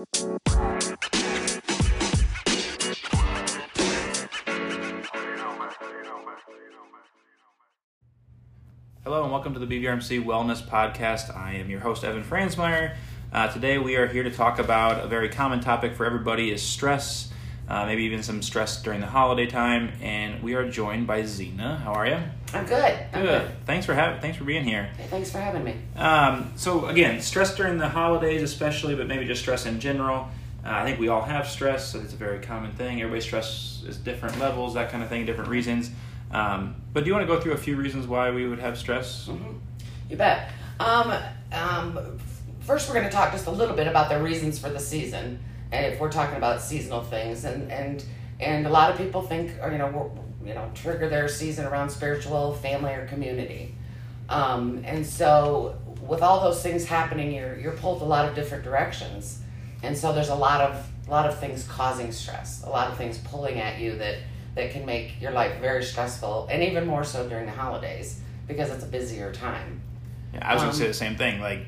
Hello and welcome to the BVRMC Wellness Podcast. I am your host Evan Franzmeyer. Uh, today we are here to talk about a very common topic for everybody is stress, uh, maybe even some stress during the holiday time. And we are joined by Zena. How are you? I'm good. I'm Good. Thanks for having. Thanks for being here. good. Thanks for having me. Um, so again, stress during the holidays, especially, but maybe just stress in general. Uh, I think we all have stress. So it's a very common thing. Everybody's stress is different levels, that kind of thing, different reasons. Um, but do you want to go through a few reasons why we would have stress? You bet. Um, um, first, we're going to talk just a little bit about the reasons for the season, if we're talking about seasonal things, and and and a lot of people think, or you know, you know, trigger their season around spiritual, family, or community. Um, and so, with all those things happening, you're you're pulled a lot of different directions, and so there's a lot of a lot of things causing stress, a lot of things pulling at you that that can make your life very stressful, and even more so during the holidays because it's a busier time. Yeah, I was gonna Um, say the same thing. Like,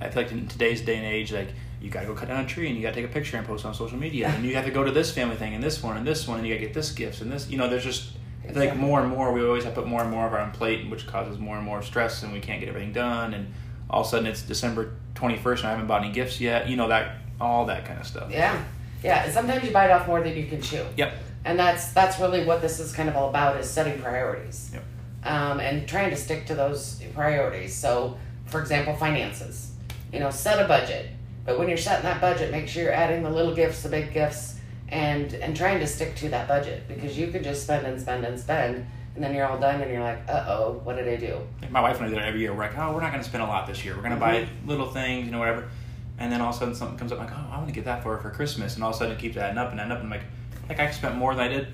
I feel like in today's day and age, like you gotta go cut down a tree and you gotta take a picture and post on social media, and you have to go to this family thing and this one and this one, and you gotta get this gifts and this. You know, there's just feel like more and more we always have to put more and more of our own plate, which causes more and more stress, and we can't get everything done. And all of a sudden it's December 21st and I haven't bought any gifts yet. You know that all that kind of stuff. Yeah, yeah. And sometimes you bite off more than you can chew. Yep. And that's that's really what this is kind of all about is setting priorities. Yep. Um, and trying to stick to those priorities. So, for example, finances. You know, set a budget. But when you're setting that budget, make sure you're adding the little gifts, the big gifts, and and trying to stick to that budget because you could just spend and spend and spend, and then you're all done and you're like, uh oh, what did I do? My wife and I do that every year. We're like, oh, we're not going to spend a lot this year. We're going to buy little things, you know, whatever. And then all of a sudden something comes up, like, oh, I want to get that for her for Christmas. And all of a sudden it keeps adding up and adding up. And I'm like, like I spent more than I did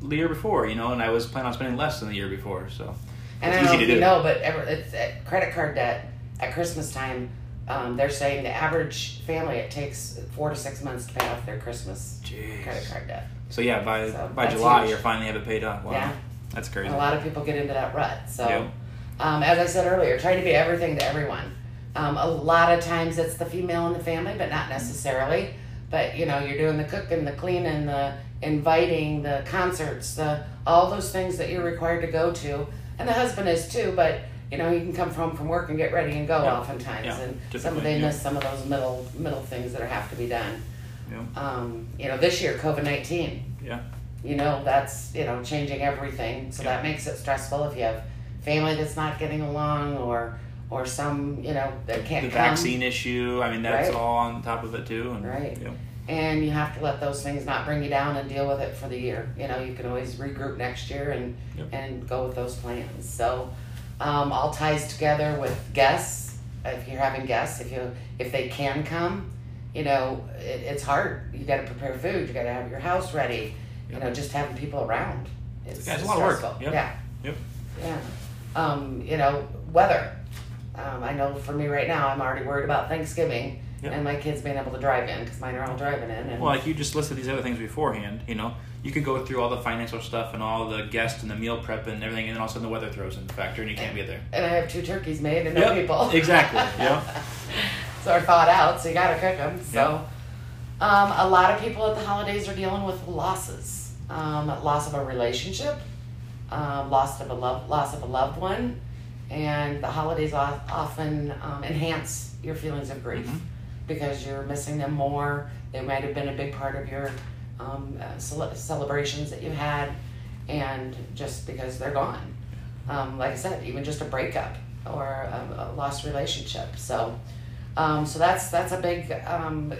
the year before, you know, and I was planning on spending less than the year before. So And it's I don't know if to you do. know, but ever, it's uh, credit card debt at Christmas time. Um, they're saying the average family it takes four to six months to pay off their Christmas Jeez. credit card debt. So yeah, by So, by July huge. you're finally have it paid off. Wow. Yeah. That's crazy. And a lot of people get into that rut. So, Yep. um, as I said earlier, try to be everything to everyone. Um, a lot of times it's the female in the family, but not necessarily. But you know, you're doing the cooking, the cleaning, the inviting, the concerts, the all those things that you're required to go to, and the husband is too. But you know, you can come home from work and get ready and go Yeah. oftentimes, Yeah, and some typically, they yeah. miss some of those middle middle things that have to be done. Yeah. Um, you know, this year COVID nineteen Yeah. you know that's you know changing everything so Yeah. that makes it stressful if you have family that's not getting along or or some you know that can't The come vaccine issue. I mean, that's Right. all on top of it too. And, Right. Yeah. and you have to let those things not bring you down and deal with it for the year you know you can always regroup next year and Yep. and go with those plans so um, all ties together with guests if you're having guests if you if they can come you know it, it's hard you got to prepare food you got to have your house ready you know just having people around it's, Yeah, it's a lot of work. stressful. Yep. yeah Yep. yeah um, you know weather um, i know for me right now i'm already worried about thanksgiving Yep. and my kids being able to drive in because mine are all driving in and Well, like you just listed these other things beforehand, you know, you could go through all the financial stuff and all the guests and the meal prep and everything, and then all of a sudden the weather throws in the factor and you can't be there. and I have two turkeys made and no Yep, people. exactly, yeah. so they're thawed out, so you gotta cook them. So, um, a lot of people at the holidays are dealing with losses, um, loss of a relationship, um, loss of a love, loss of a loved one, and the holidays often um, enhance your feelings of grief Mhm. Because you're missing them more. They might have been a big part of your um, uh, cele- celebrations that you had, and just because they're gone. Um, like I said, even just a breakup or a, a lost relationship. So, um, so that's that's a big um,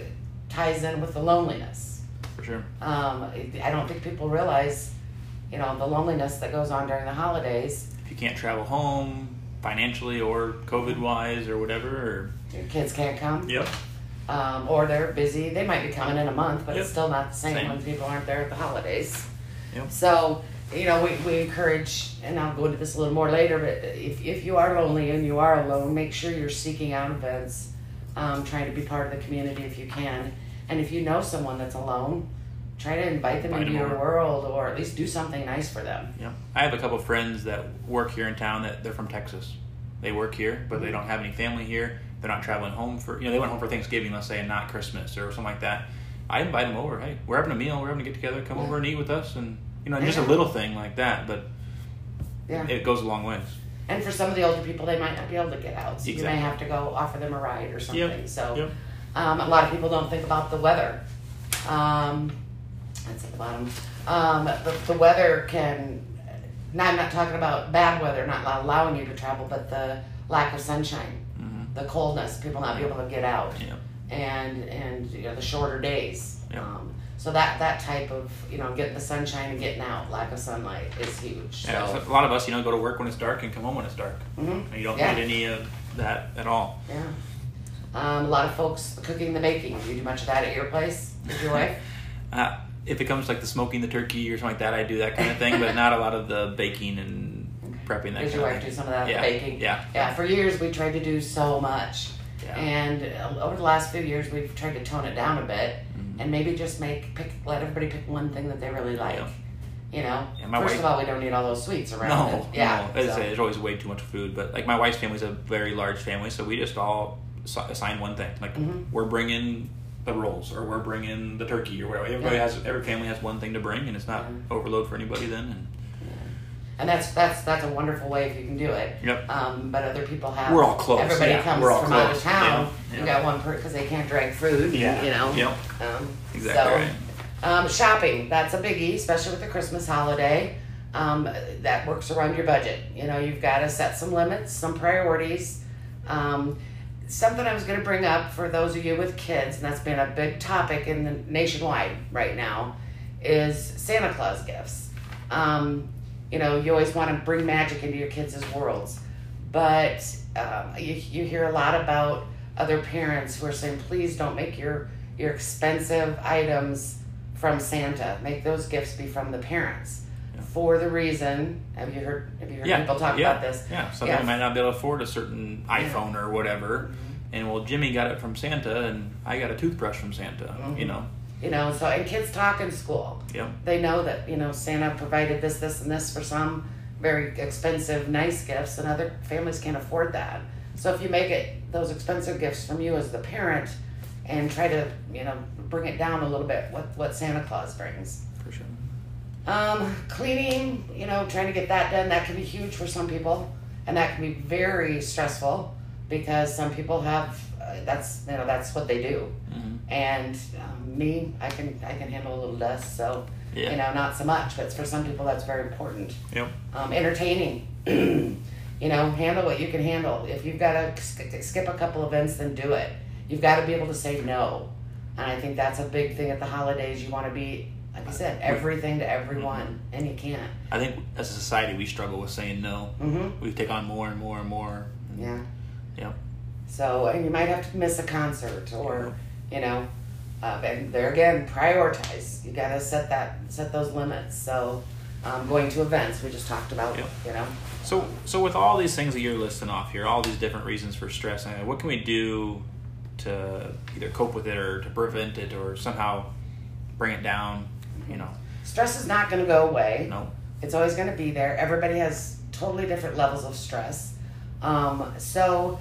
ties in with the loneliness. For sure. Um, I don't think people realize, you know, the loneliness that goes on during the holidays. If you can't travel home financially or COVID wise or whatever, or Your kids can't come, yep, um, or they're busy. They might be coming in a month, but Yep. it's still not the same, Same. when people aren't there at the holidays. Yep. So, you know, we, we encourage, and I'll go into this a little more later, but if, if you are lonely and you are alone, make sure you're seeking out events, um, trying to be part of the community if you can. And if you know someone that's alone, try to invite them Invite into them your over. world or at least do something nice for them. yeah. I have a couple friends that work here in town that they're from Texas. They work here, but they don't have any family here, they're not traveling home for you know they went home for Thanksgiving, let's say, and not Christmas or something like that. I invite them over. Hey, we're having a meal. We're having to get together. Come Yeah. over and eat with us, and you know, just a little thing like that, but Yeah. it goes a long ways. And for some of the older people, they might not be able to get out. So you may have to go offer them a ride or something. So Yep. um, a lot of people don't think about the weather. Um, that's at the bottom. Um, the, the weather can, not, I'm not talking about bad weather, not allowing you to travel, but the lack of sunshine, the coldness, people not be able to get out, Yep. and and you know the shorter days. Yep. Um, so that that type of you know getting the sunshine and getting out, lack of sunlight is huge. Yeah, so so a lot of us, you know, go to work when it's dark and come home when it's dark. mhm. And you don't Yeah. need any of that at all. Yeah. Um, a lot of folks cooking the baking. Do you do much of that at your place with your wife? Uh, if it comes like the smoking the turkey or something like that, I do that kind of thing, but not a lot of the baking and prepping that Does your wife do some of that yeah. baking? Yeah. Yeah, for years we tried to do so much. Yeah. And uh, over the last few years we've tried to tone it down a bit Mhm. and maybe just make pick let everybody pick one thing that they really like. Yeah. You know? First wife- of all, we don't need all those sweets around No, it. Yeah. no. As I so- say, there's always way too much food. But like my wife's family's a very large family, so we just all assign one thing. Like Mhm. we're bringing the rolls, or we're bringing the turkey, or whatever. Everybody Yeah. has, every family has one thing to bring, and it's not Yeah. overload for anybody. Then, and and that's that's that's a wonderful way if you can do it. Yep. Um, but other people have. We're all close, Everybody yeah, comes we're all from out of town. yeah, You got one per because they can't drag food. Yeah, You know. yep. Um, exactly so, right. Um, shopping, that's a biggie, especially with the Christmas holiday. Um, that works around your budget. You know, you've got to set some limits, some priorities. Um, something I was going to bring up for those of you with kids, and that's been a big topic in the nationwide right now, is Santa Claus gifts. Um, you know, you always want to bring magic into your kids' worlds, but um, you, you hear a lot about other parents who are saying, please don't make your your expensive items from Santa. Make those gifts be from the parents. Yeah. For the reason, have you heard? Have you heard Yeah, people talk yeah. about this? Yeah, Yeah. people might not be able to afford a certain iPhone or whatever. And well, Jimmy got it from Santa, and I got a toothbrush from Santa. You Mhm. know. You know, so and kids talk in school. Yep. They know that you know Santa provided this, this, and this for some very expensive, nice gifts, and other families can't afford that. So if you make it those expensive gifts from you as the parent, and try to you know bring it down a little bit, what what Santa Claus brings. For sure. Um, cleaning, you know, trying to get that done, that can be huge for some people, and that can be very stressful because some people have uh, that's you know that's what they do, hmm and um, me, I can I can handle a little less so Yeah. you know not so much, but for some people that's very important. Yep. Um, entertaining, you know, handle what you can handle. If you've got to sk- skip a couple events, then do it. You've got to be able to say no, and I think that's a big thing at the holidays. You want to be, like I said, everything to everyone, and you can't. I think as a society we struggle with saying no. Mm-hmm. We take on more and more and more. Yeah. Yep. So, and you might have to miss a concert, or you know, uh, and there again, prioritize. You got to set that set those limits. So, um, going to events, we just talked about. You know. So, so with all these things that you're listing off here, all these different reasons for stress, uh, what can we do to either cope with it or to prevent it or somehow bring it down? You know, Stress is not going to go away. no. It's always going to be there. Everybody has totally different levels of stress. Um, so,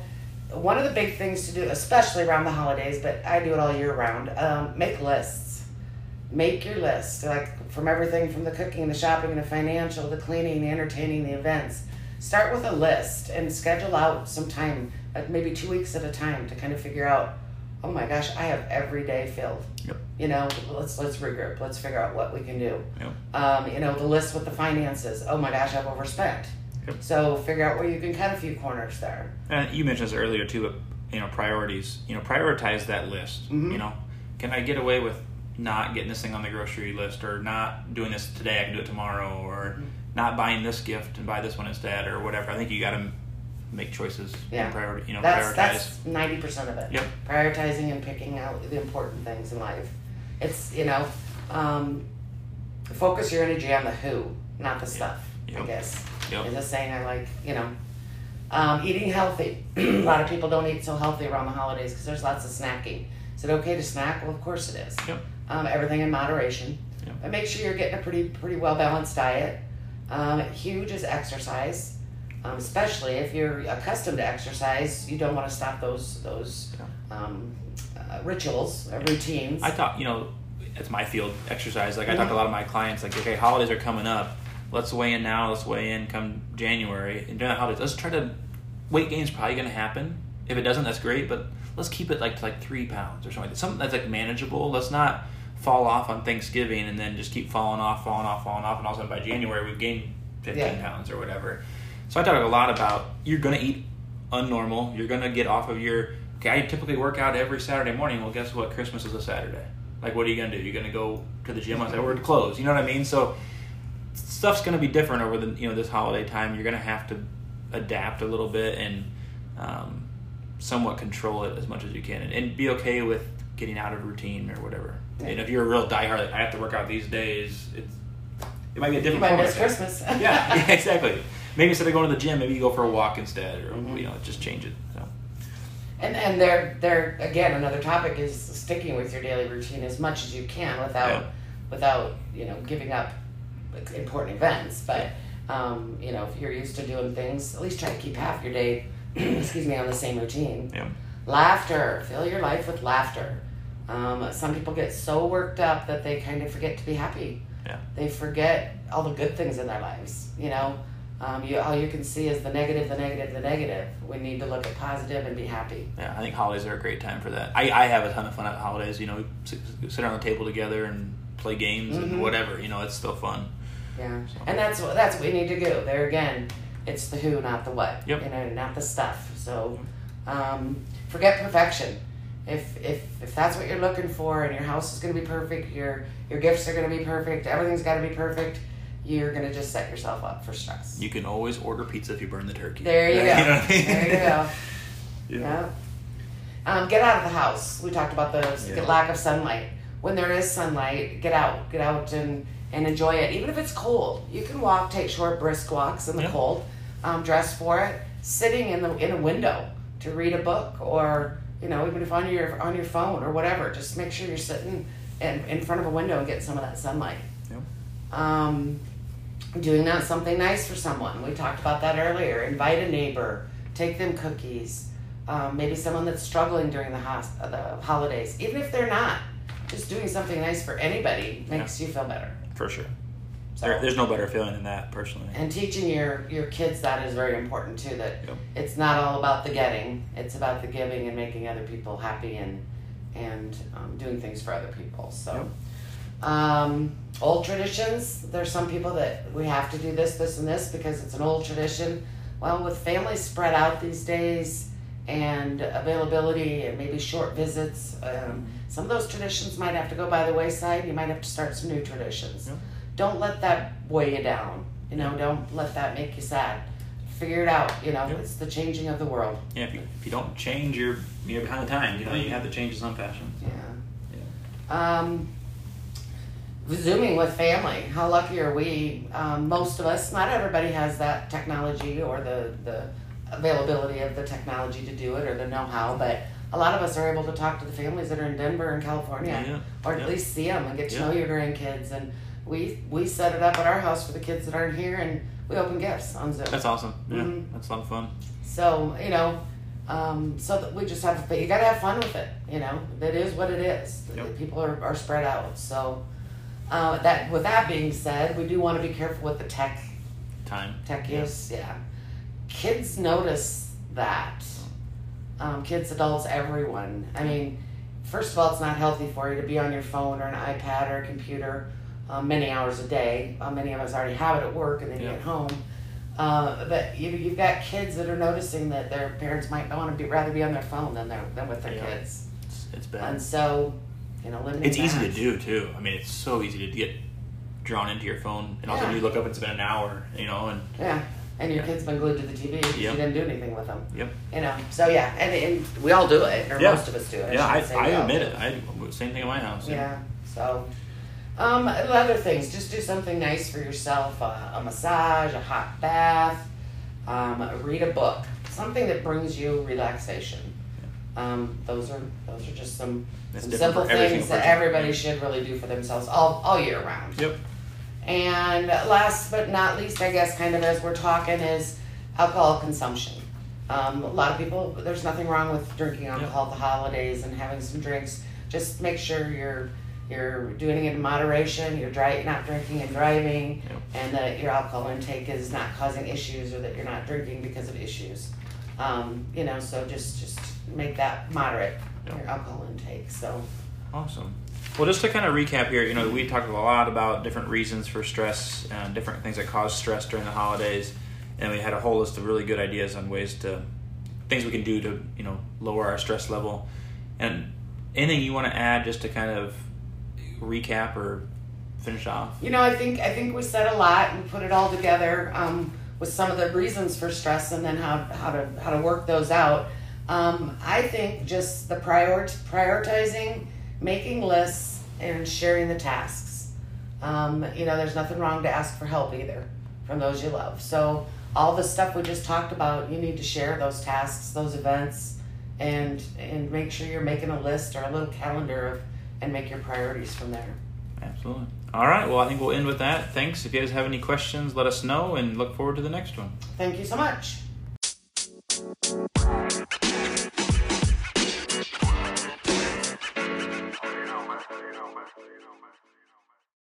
one of the big things to do, especially around the holidays, but I do it all year round, um, make lists. Make your list, like from everything from the cooking, the shopping, the financial, the cleaning, the entertaining, the events. Start with a list and schedule out some time, like maybe two weeks at a time, to kind of figure out. Oh my gosh, I have every day filled. Yep. You know, let's let's regroup. Let's figure out what we can do Yep. um, you know, the list with the finances. Oh my gosh, I've overspent. Yep. So figure out where you can cut a few corners there. And you mentioned this earlier too, but you know, priorities. You know, prioritize that list. Mhm. You know, can I get away with not getting this thing on the grocery list, or not doing this today? I can do it tomorrow, or Mhm. not buying this gift and buy this one instead, or whatever. I think you got to make choices. Yeah. And priority. You know, That's prioritize. that's ninety percent of it. Yep. Prioritizing and picking out the important things in life. It's you know, um, focus your energy on the who, not the stuff. I guess Yep. is a saying I like. You know, um, eating healthy. a lot of people don't eat so healthy around the holidays because there's lots of snacking. Is it okay to snack? Well, of course it is. Yep. Um, everything in moderation. Yep. But make sure you're getting a pretty pretty well balanced diet. Um, huge is exercise. um, especially if you're accustomed to exercise. You don't want to stop those those um, uh, rituals, uh, routines. I thought, you know, it's my field, exercise. Like I talk to a lot of my clients, like, okay, holidays are coming up. Let's weigh in now. Let's weigh in come January. And during the holidays, let's try to. Weight gain's probably going to happen. If it doesn't, that's great. But let's keep it like to like three pounds or something. Like that. Something that's like manageable. Let's not fall off on Thanksgiving and then just keep falling off, falling off, falling off, and all of a sudden by January we've gained fifteen Yeah. pounds or whatever. So I talk a lot about you're going to eat unnormal. You're going to get off of your. Okay, I typically work out every Saturday morning. Well, guess what? Christmas is a Saturday. Like, what are you going to do? You're going to go to the gym on Saturday? We're closed. You know what I mean? So stuff's going to be different over the you know this holiday time. You're going to have to adapt a little bit and um, somewhat control it as much as you can, and, and be okay with getting out of routine or whatever. Yeah. And if you're a real diehard, like, I have to work out these days. It's it might be a you different. might format. miss Christmas. yeah, yeah, exactly. Maybe instead of going to the gym, maybe you go for a walk instead, or Mhm. you know, just change it. So And and there there again another topic is sticking with your daily routine as much as you can without Yeah. without you know giving up important events. But um, you know if you're used to doing things, at least try to keep half your day, excuse me, on the same routine. yeah, Laughter, fill your life with laughter. Um, some people get so worked up that they kind of forget to be happy. Yeah. They forget all the good things in their lives. You know, um, you all you can see is the negative, the negative, the negative. We need to look at positive and be happy. yeah. I think holidays are a great time for that. I, I have a ton of fun at holidays. You know, we sit, sit around the table together and play games Mhm. and whatever. You know, it's still fun. Yeah, and that's what that's what we need to do. There again, it's the who, not the what. Yep. You know, not the stuff. So, um, forget perfection. If if if that's what you're looking for, and your house is going to be perfect, your your gifts are going to be perfect, everything's got to be perfect. You're going to just set yourself up for stress. You can always order pizza if you burn the turkey. There you go. know I mean? There you go. Yeah. Yeah. Um, get out of the house. We talked about the Yeah. lack of sunlight. When there is sunlight, get out. Get out and, and enjoy it. Even if it's cold, you can walk, take short, brisk walks in the Yeah. cold. Um, dress for it. Sitting in the in a window to read a book, or you know, even if on your on your phone or whatever, just make sure you're sitting in, in front of a window and getting some of that sunlight. Yeah. Um, doing that something nice for someone. We talked about that earlier. Invite a neighbor, take them cookies. Um, maybe someone that's struggling during the, hos- the holidays, even if they're not. Just doing something nice for anybody makes you feel better. For sure. So, There, there's no better feeling than that, personally. and teaching your your kids that is very important too. That Yep. it's not all about the getting; it's about the giving and making other people happy and and um, doing things for other people. So, um, old traditions. There's some people that we have to do this, this, and this because it's an old tradition. Well, with families spread out these days and availability and maybe short visits, um, some of those traditions might have to go by the wayside. You might have to start some new traditions. Yep. Don't let that weigh you down. You know, don't let that make you sad. Figure it out. You know, Yep. it's the changing of the world. Yeah, if you, if you don't change, you're you're behind the times. You know, you have to change in some fashion. Yeah. Um, Zooming with family. How lucky are we? Um, most of us, not everybody has that technology or the, the availability of the technology to do it or the know how, but a lot of us are able to talk to the families that are in Denver and California Yeah, or at yeah. least see them and get to Yeah. know your grandkids. And we, we set it up at our house for the kids that aren't here and we open gifts on Zoom. That's awesome. Yeah, Mhm. that's a lot of fun. So you know, um, so that we just have, to, but you got to have fun with it. You know, that is what it is. Yep. People are, are spread out. So uh, that with that being said, we do want to be careful with the tech Time. tech Yeah. use. Yeah, kids notice that. Um, kids, adults, everyone. I mean, first of all, it's not healthy for you to be on your phone or an iPad or a computer um, many hours a day. Uh, many of us already have it at work and then you get home. Uh, but you, you've got kids that are noticing that their parents might want to be rather be on their phone than, their, than with their Yeah. kids. It's, it's bad. And so, you know, limiting It's easy to do too. I mean, it's so easy to get drawn into your phone, and also Yeah. you look up and spend an hour, you know, and Yeah. And your Yeah. kid's been glued to the TV because Yep. you didn't do anything with them. yep. You know, so yeah, and, and we all do it, or Yeah. most of us do it. Yeah, I, should say I we all admit do it. I same thing in my house. Yeah. So, um, other things, just do something nice for yourself: uh, a massage, a hot bath, um, read a book, something that brings you relaxation. Um, those are those are just some, some different simple for every things single that person. everybody should really do for themselves all all year round. Yep. And last but not least, I guess, kind of as we're talking, is alcohol consumption. Um, a lot of people, there's nothing wrong with drinking alcohol at the holidays and having some drinks. Just make sure you're you're doing it in moderation. You're dry, not drinking and driving, and that your alcohol intake is not causing issues, or that you're not drinking because of issues. Um, you know, so just just make that moderate your alcohol intake. So Awesome. Well, just to kind of recap here, you know, we talked a lot about different reasons for stress and different things that cause stress during the holidays, and we had a whole list of really good ideas on ways to things we can do to you know lower our stress level. And anything you want to add just to kind of recap or finish off? You know, I think I think we said a lot and put it all together um, with some of the reasons for stress and then how how to how to work those out. Um, I think just the prior prioritizing, making lists, and sharing the tasks. Um, you know, there's nothing wrong to ask for help either from those you love. So all the stuff we just talked about, you need to share those tasks, those events, and and make sure you're making a list or a little calendar of and make your priorities from there. Absolutely. All right. Well, I think we'll end with that. Thanks. If you guys have any questions, let us know, and look forward to the next one. Thank you so much.